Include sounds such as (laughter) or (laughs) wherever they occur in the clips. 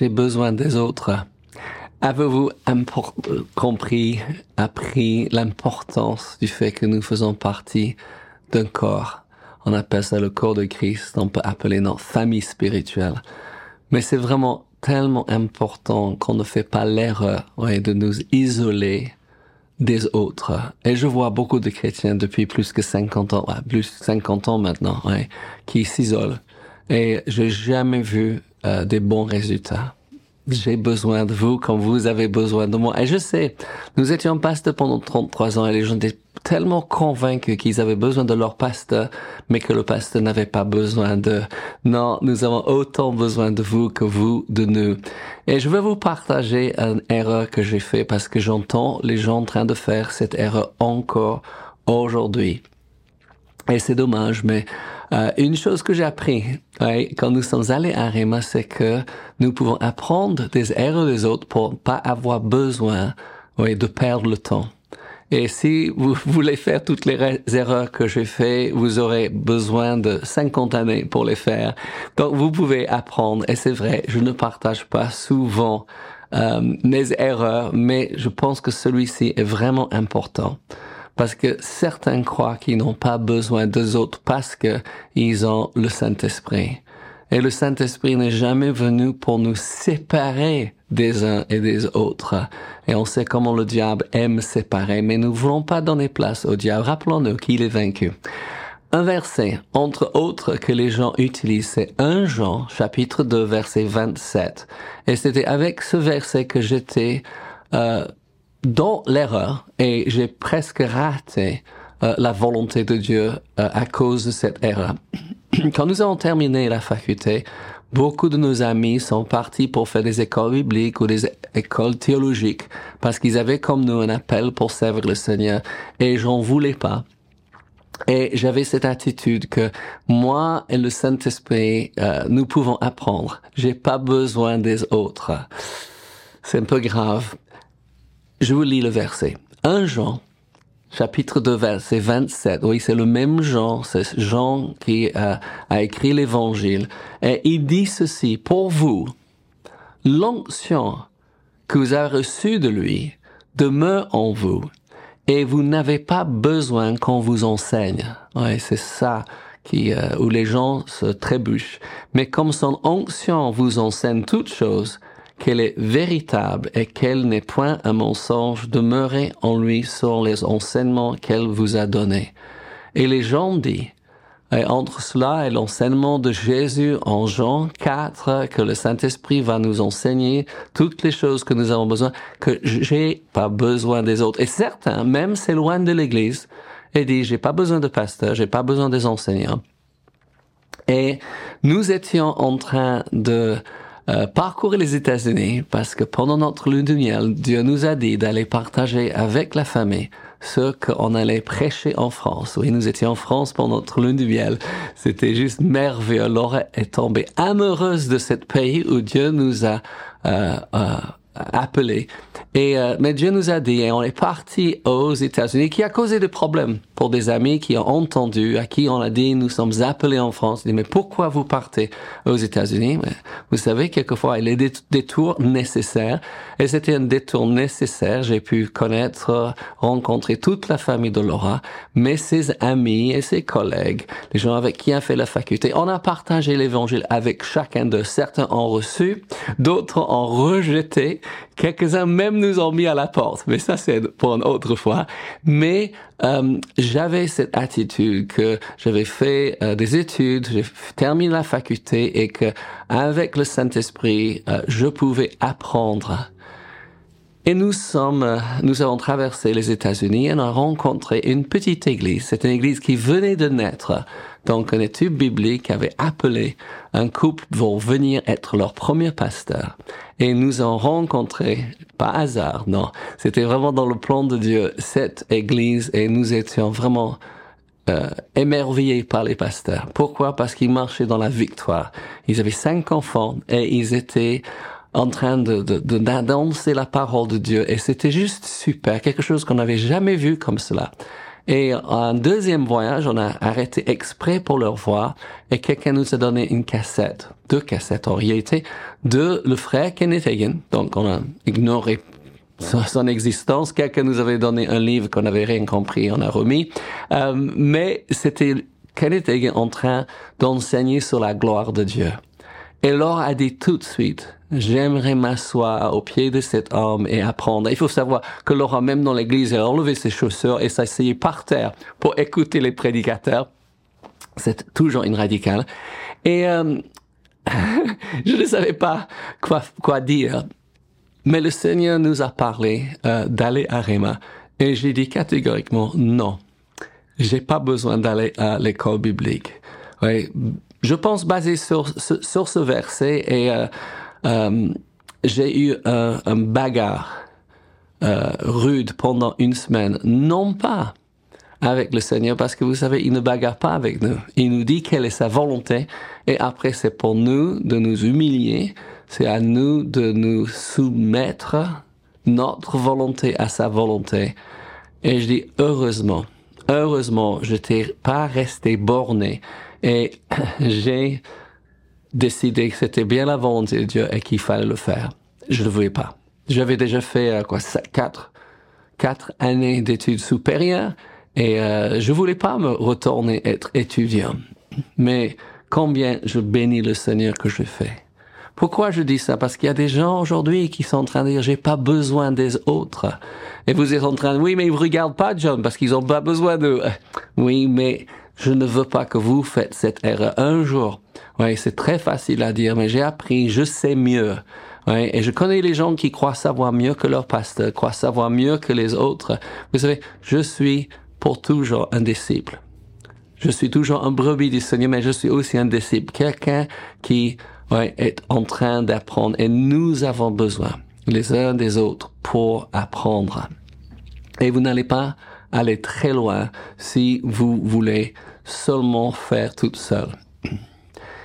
j'ai besoin des autres. Avez-vous compris, appris l'importance du fait que nous faisons partie d'un corps? On appelle ça le corps de Christ, on peut appeler notre famille spirituelle. Mais c'est vraiment tellement important qu'on ne fait pas l'erreur de nous isoler des autres. Et je vois beaucoup de chrétiens depuis plus que 50 ans, plus 50 ans maintenant, qui s'isolent. Et j'ai jamais vu euh, des bons résultats j'ai besoin de vous comme vous avez besoin de moi. Et je sais, nous étions pasteur pendant 33 ans et les gens étaient tellement convaincus qu'ils avaient besoin de leur pasteur, mais que le pasteur n'avait pas besoin de. Non, nous avons autant besoin de vous que vous de nous. Et je vais vous partager une erreur que j'ai fait parce que j'entends les gens en train de faire cette erreur encore aujourd'hui. Et c'est dommage, mais euh, une chose que j'ai appris quand nous sommes allés à Réma, c'est que nous pouvons apprendre des erreurs des autres pour pas avoir besoin de perdre le temps. Et si vous (laughs) voulez faire toutes les erreurs que j'ai fait, vous aurez besoin de 50 années pour les faire. Donc vous pouvez apprendre. Et c'est vrai, je ne partage pas souvent euh, mes erreurs, mais je pense que celui-ci est vraiment important parce que certains croient qu'ils n'ont pas besoin des autres parce qu'ils ont le Saint-Esprit. Et le Saint-Esprit n'est jamais venu pour nous séparer des uns et des autres. Et on sait comment le diable aime séparer, mais nous ne voulons pas donner place au diable. Rappelons-nous qu'il est vaincu. Un verset, entre autres, que les gens utilisent, c'est 1 Jean, chapitre 2, verset 27. Et c'était avec ce verset que j'étais euh, dans l'erreur et j'ai presque raté euh, la volonté de Dieu euh, à cause de cette erreur. (clears throat) Quand nous avons terminé la faculté, beaucoup de nos amis sont partis pour faire des écoles bibliques ou des écoles théologiques parce qu'ils avaient comme nous un appel pour servir le Seigneur et j'en voulais pas. Et j'avais cette attitude que moi et le Saint-Esprit, euh, nous pouvons apprendre. J'ai pas besoin des autres. C'est un peu grave. Je vous lis le verset. Un Jean, chapitre 2, verset 27. Oui, c'est le même Jean, c'est Jean qui a, a écrit l'évangile. Et il dit ceci, pour vous, l'onction que vous avez reçue de lui demeure en vous et vous n'avez pas besoin qu'on vous enseigne. Oui, c'est ça qui, euh, où les gens se trébuchent. Mais comme son onction vous enseigne toutes choses, qu'elle est véritable et qu'elle n'est point un mensonge, demeurez en lui sur les enseignements qu'elle vous a donnés. Et les gens disent, et entre cela et l'enseignement de Jésus en Jean 4, que le Saint-Esprit va nous enseigner toutes les choses que nous avons besoin, que j'ai pas besoin des autres. Et certains, même s'éloignent de l'Église et disent, j'ai pas besoin de pasteur, j'ai pas besoin des enseignants. Et nous étions en train de euh, parcourir les États-Unis parce que pendant notre lune de miel, Dieu nous a dit d'aller partager avec la famille ce qu'on allait prêcher en France. Oui, nous étions en France pendant notre lune de miel. C'était juste merveilleux. Laura est tombée amoureuse de ce pays où Dieu nous a euh, euh, appelé. Et euh, mais Dieu nous a dit, et on est parti aux États-Unis, qui a causé des problèmes pour des amis qui ont entendu, à qui on a dit, nous sommes appelés en France. Dit, mais pourquoi vous partez aux États-Unis? Vous savez, quelquefois, il y a des détours nécessaires. Et c'était un détour nécessaire. J'ai pu connaître, rencontrer toute la famille de Laura, mais ses amis et ses collègues, les gens avec qui a fait la faculté. On a partagé l'évangile avec chacun d'eux. Certains ont reçu, d'autres ont rejeté, quelques-uns même nous ont mis à la porte. Mais ça, c'est pour une autre fois. Mais euh, j'avais cette attitude que j'avais fait euh, des études, j'ai terminé la faculté et que avec le Saint-Esprit, euh, je pouvais apprendre. Et nous sommes, nous avons traversé les États-Unis et on a rencontré une petite église. C'est une église qui venait de naître. Donc, une étude biblique avait appelé un couple pour venir être leur premier pasteur. Et nous avons rencontré, pas hasard, non, c'était vraiment dans le plan de Dieu, cette église et nous étions vraiment euh, émerveillés par les pasteurs. Pourquoi? Parce qu'ils marchaient dans la victoire. Ils avaient cinq enfants et ils étaient en train de, de, d'annoncer la parole de Dieu et c'était juste super, quelque chose qu'on n'avait jamais vu comme cela. Et un deuxième voyage, on a arrêté exprès pour leur voir et quelqu'un nous a donné une cassette, deux cassettes en réalité, de le frère Kenneth Hagin. Donc on a ignoré son existence. Quelqu'un nous avait donné un livre qu'on n'avait rien compris, on a remis. Euh, mais c'était Kenneth Hagin en train d'enseigner sur la gloire de Dieu. Et Laure a dit tout de suite, j'aimerais m'asseoir au pied de cet homme et apprendre. Il faut savoir que Laura, même dans l'église, a enlevé ses chaussures et s'asseyait par terre pour écouter les prédicateurs. C'est toujours une radicale. Et euh, (laughs) je ne savais pas quoi, quoi dire. Mais le Seigneur nous a parlé euh, d'aller à Réma. Et j'ai dit catégoriquement non. J'ai pas besoin d'aller à l'école biblique. Ouais, je pense basé sur, sur, ce verset et euh, euh, j'ai eu un, un bagarre euh, rude pendant une semaine, non pas avec le Seigneur, parce que vous savez, il ne bagarre pas avec nous. Il nous dit quelle est sa volonté, et après c'est pour nous de nous humilier, c'est à nous de nous soumettre notre volonté à sa volonté. Et je dis heureusement, heureusement, je t'ai pas resté borné et (clears throat) j'ai décidé que c'était bien la volonté de Dieu et qu'il fallait le faire. Je ne voulais pas. J'avais déjà fait euh, quoi quatre quatre années d'études supérieures et euh, je voulais pas me retourner être étudiant. Mais combien je bénis le Seigneur que je fais. Pourquoi je dis ça? Parce qu'il y a des gens aujourd'hui qui sont en train de dire j'ai pas besoin des autres. Et vous êtes en train de oui mais ils ne regardent pas John parce qu'ils ont pas besoin de oui mais je ne veux pas que vous faites cette erreur. Un jour, oui, c'est très facile à dire, mais j'ai appris, je sais mieux. Oui, et je connais les gens qui croient savoir mieux que leur pasteur, croient savoir mieux que les autres. Vous savez, je suis pour toujours un disciple. Je suis toujours un brebis du Seigneur, mais je suis aussi un disciple. Quelqu'un qui ouais, est en train d'apprendre. Et nous avons besoin les uns des autres pour apprendre. Et vous n'allez pas aller très loin si vous voulez seulement faire toute seule.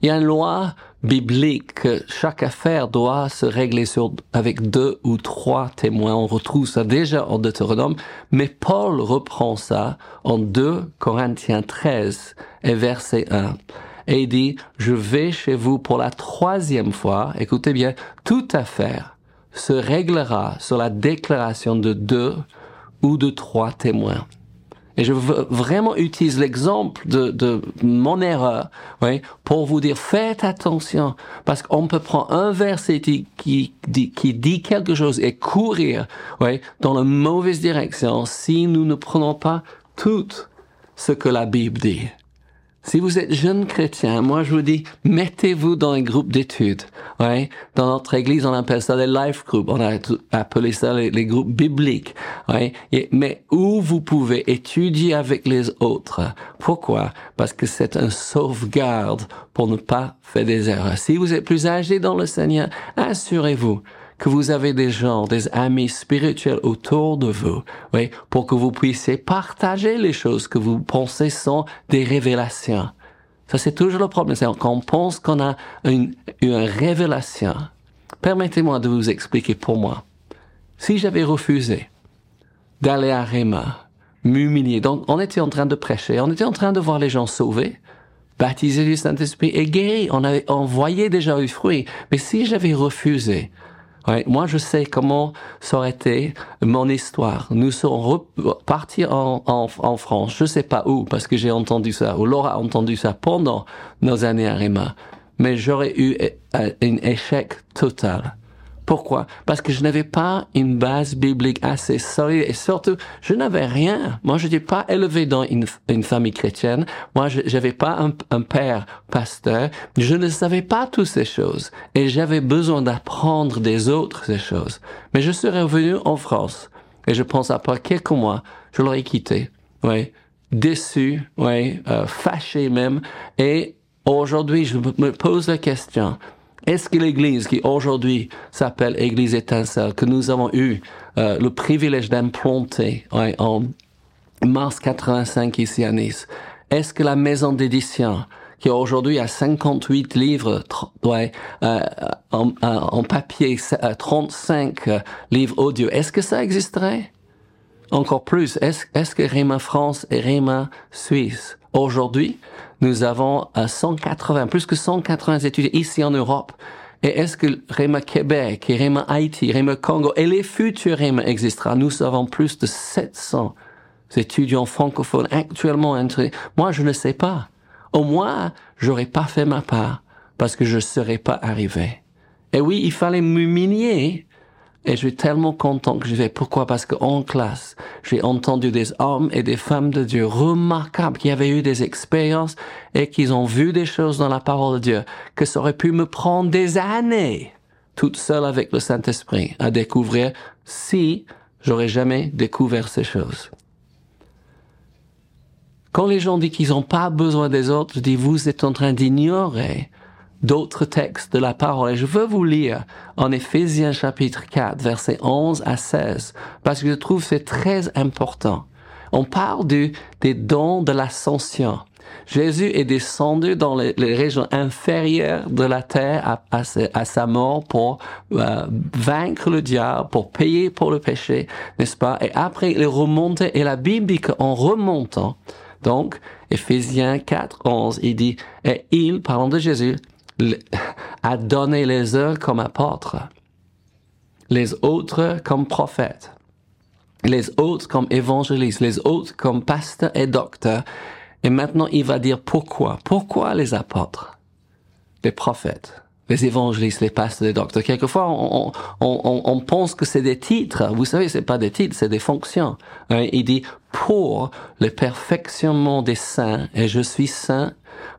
Il y a une loi biblique que chaque affaire doit se régler sur, avec deux ou trois témoins. On retrouve ça déjà en Deutéronome, mais Paul reprend ça en 2 Corinthiens 13 et verset 1. Et il dit, je vais chez vous pour la troisième fois. Écoutez bien, toute affaire se réglera sur la déclaration de deux ou de trois témoins. Et je veux vraiment utiliser l'exemple de, de, mon erreur oui, pour vous dire faites attention parce qu'on peut prendre un verset qui, qui, qui dit quelque chose et courir oui, dans la mauvaise direction si nous ne prenons pas tout ce que la Bible dit. Si vous êtes jeune chrétien, moi je vous dis, mettez-vous dans un groupe d'études. Ouais, dans notre église, on appelle ça les life groups. On a appelé ça les, groupes bibliques. Ouais, mais où vous pouvez étudier avec les autres. Pourquoi? Parce que c'est un sauvegarde pour ne pas faire des erreurs. Si vous êtes plus âgé dans le Seigneur, assurez-vous que vous avez des gens, des amis spirituels autour de vous, oui, pour que vous puissiez partager les choses que vous pensez sont des révélations. Ça, c'est toujours le problème. C'est quand on pense qu'on a une, une révélation. Permettez-moi de vous expliquer pour moi. Si j'avais refusé d'aller à Réma, m'humilier, donc on était en train de prêcher, on était en train de voir les gens sauvés, baptisés du Saint-Esprit et guéris, on avait envoyé déjà du fruit. Mais si j'avais refusé moi, je sais comment ça aurait été mon histoire. Nous sommes repartis en, en, France, je sais pas où, parce que j'ai entendu ça, ou Laura a entendu ça pendant nos années à Rima. Mais j'aurais eu un échec total. Pourquoi? Parce que je n'avais pas une base biblique assez solide et surtout, je n'avais rien. Moi, je n'étais pas élevé dans une, famille chrétienne. Moi, je n'avais pas un, un, père pasteur. Je ne savais pas toutes ces choses et j'avais besoin d'apprendre des autres ces choses. Mais je suis revenu en France et je pense après quelques mois, je l'aurais quitté. Oui, déçu, oui, euh, fâché même. Et aujourd'hui, je me pose la question est-ce que l'Église qui aujourd'hui s'appelle Église étincelle, que nous avons eu euh, le privilège d'implanter en mars 85 ici à Nice, est-ce que la maison d'édition qui aujourd'hui a 58 livres ouais, euh, en, en, papier, 35 euh, livres audio, est-ce que ça existerait? Encore plus, est-ce est que Réma France et Réma Suisse, aujourd'hui, nous avons 180, plus que 180 étudiants ici en Europe. Et est-ce que Réma Québec et Réma Haïti, Réma Congo et les futurs Réma existera? Nous avons plus de 700 étudiants francophones actuellement entrés. Moi, je ne sais pas. Au moins, j'aurais pas fait ma part parce que je serais pas arrivé. Et oui, il fallait m'humilier et je suis tellement content que je vais. Pourquoi? Parce qu'en classe, j'ai entendu des hommes et des femmes de Dieu remarquables qui avaient eu des expériences et qui ont vu des choses dans la parole de Dieu que ça aurait pu me prendre des années, toute seule avec le Saint-Esprit, à découvrir si j'aurais jamais découvert ces choses. Quand les gens disent qu'ils n'ont pas besoin des autres, je dis vous êtes en train d'ignorer d'autres textes de la parole. Et je veux vous lire en Éphésiens chapitre 4, versets 11 à 16, parce que je trouve c'est très important. On parle du, des dons de l'ascension. Jésus est descendu dans les, régions inférieures de la terre à, à, sa mort pour euh, vaincre le diable, pour payer pour le péché, n'est-ce pas? Et après, il est remonté. Et la Bible dit qu'en remontant, donc, Éphésiens 4, 11, il dit, et il, parlant de Jésus, a donné les uns comme apôtres, les autres comme prophètes, les autres comme évangélistes, les autres comme pasteurs et docteurs. Et maintenant, il va dire pourquoi. Pourquoi les apôtres, les prophètes, les évangélistes, les pasteurs, les docteurs. Quelquefois, on, on, on, pense que c'est des titres. Vous savez, c'est pas des titres, c'est des fonctions. Hein, il dit pour le perfectionnement des saints, et je suis saint.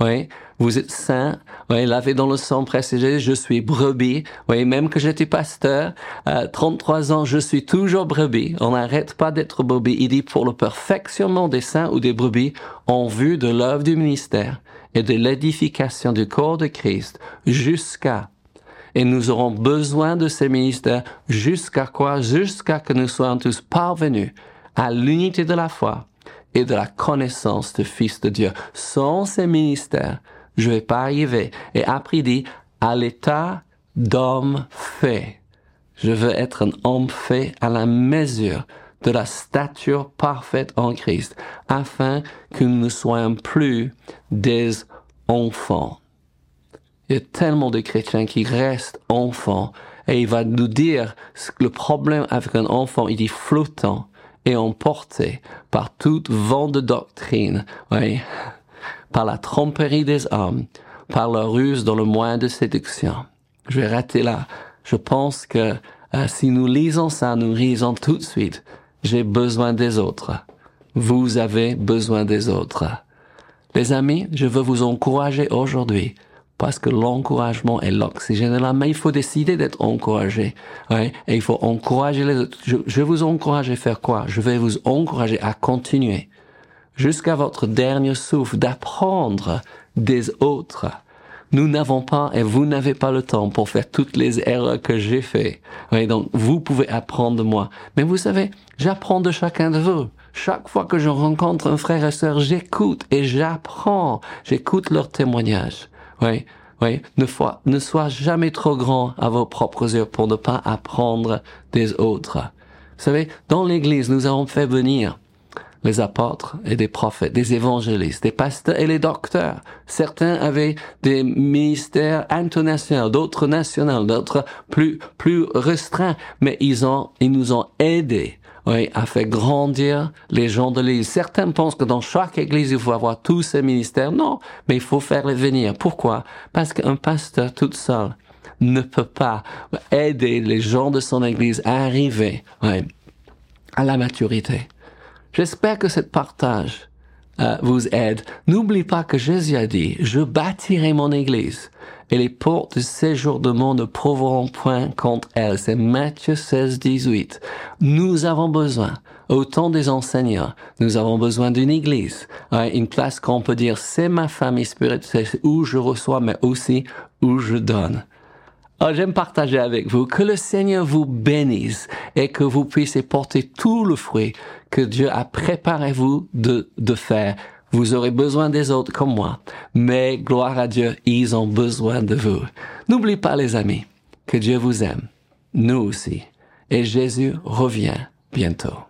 Oui, vous êtes saint, oui, lavé dans le sang précédé, je suis brebis. Oui, même que j'étais pasteur, euh, 33 ans, je suis toujours brebis. On n'arrête pas d'être brebis. Il dit pour le perfectionnement des saints ou des brebis en vue de l'œuvre du ministère et de l'édification du corps de Christ jusqu'à et nous aurons besoin de ces ministères jusqu'à quoi? Jusqu'à que nous soyons tous parvenus à l'unité de la foi et de la connaissance du Fils de Dieu. Sans ces ministères, je vais pas arriver. Et après, dit, à l'état d'homme fait. Je veux être un homme fait à la mesure de la stature parfaite en Christ, afin que nous ne soyons plus des enfants. Il y a tellement de chrétiens qui restent enfants, et il va nous dire le problème avec un enfant, il dit flottant et emporté par toute vent de doctrine, oui, par la tromperie des hommes, par leur ruse dans le moyen de séduction. Je vais rater là. Je pense que euh, si nous lisons ça, nous lisons tout de suite j'ai besoin des autres. Vous avez besoin des autres. Les amis, je veux vous encourager aujourd'hui parce que l'encouragement est l'oxygène de l'âme. Mais il faut décider d'être encouragé. Et il faut encourager les autres. Je, je vous encourage à faire quoi? Je vais vous encourager à continuer jusqu'à votre dernier souffle d'apprendre des autres nous n'avons pas et vous n'avez pas le temps pour faire toutes les erreurs que j'ai fait. Oui, donc vous pouvez apprendre de moi. Mais vous savez, j'apprends de chacun de vous. Chaque fois que je rencontre un frère et sœur, j'écoute et j'apprends. J'écoute leurs témoignages. Oui, oui. Ne, ne sois jamais trop grand à vos propres yeux pour ne pas apprendre des autres. Vous savez, dans l'église, nous avons fait venir les apôtres et des prophètes, des évangélistes, des pasteurs et les docteurs. Certains avaient des ministères internationaux, d'autres nationaux, d'autres plus, plus restreints, mais ils ont, ils nous ont aidés, oui, à faire grandir les gens de l'Église. Certains pensent que dans chaque Église, il faut avoir tous ces ministères. Non, mais il faut faire les venir. Pourquoi? Parce qu'un pasteur tout seul ne peut pas aider les gens de son Église à arriver, oui, à la maturité. J'espère que ce partage euh, vous aide. N'oublie pas que Jésus a dit, je bâtirai mon église et les portes du séjour de monde ne prouveront point contre elle. C'est Matthieu 16, 18. Nous avons besoin, autant des enseignants, nous avons besoin d'une église, hein, une place qu'on peut dire c'est ma famille spirituelle, où je reçois, mais aussi où je donne. Oh, j'aime partager avec vous que le Seigneur vous bénisse et que vous puissiez porter tout le fruit que Dieu a préparé vous de, de faire. Vous aurez besoin des autres comme moi, mais gloire à Dieu, ils ont besoin de vous. N'oubliez pas les amis, que Dieu vous aime, nous aussi, et Jésus revient bientôt.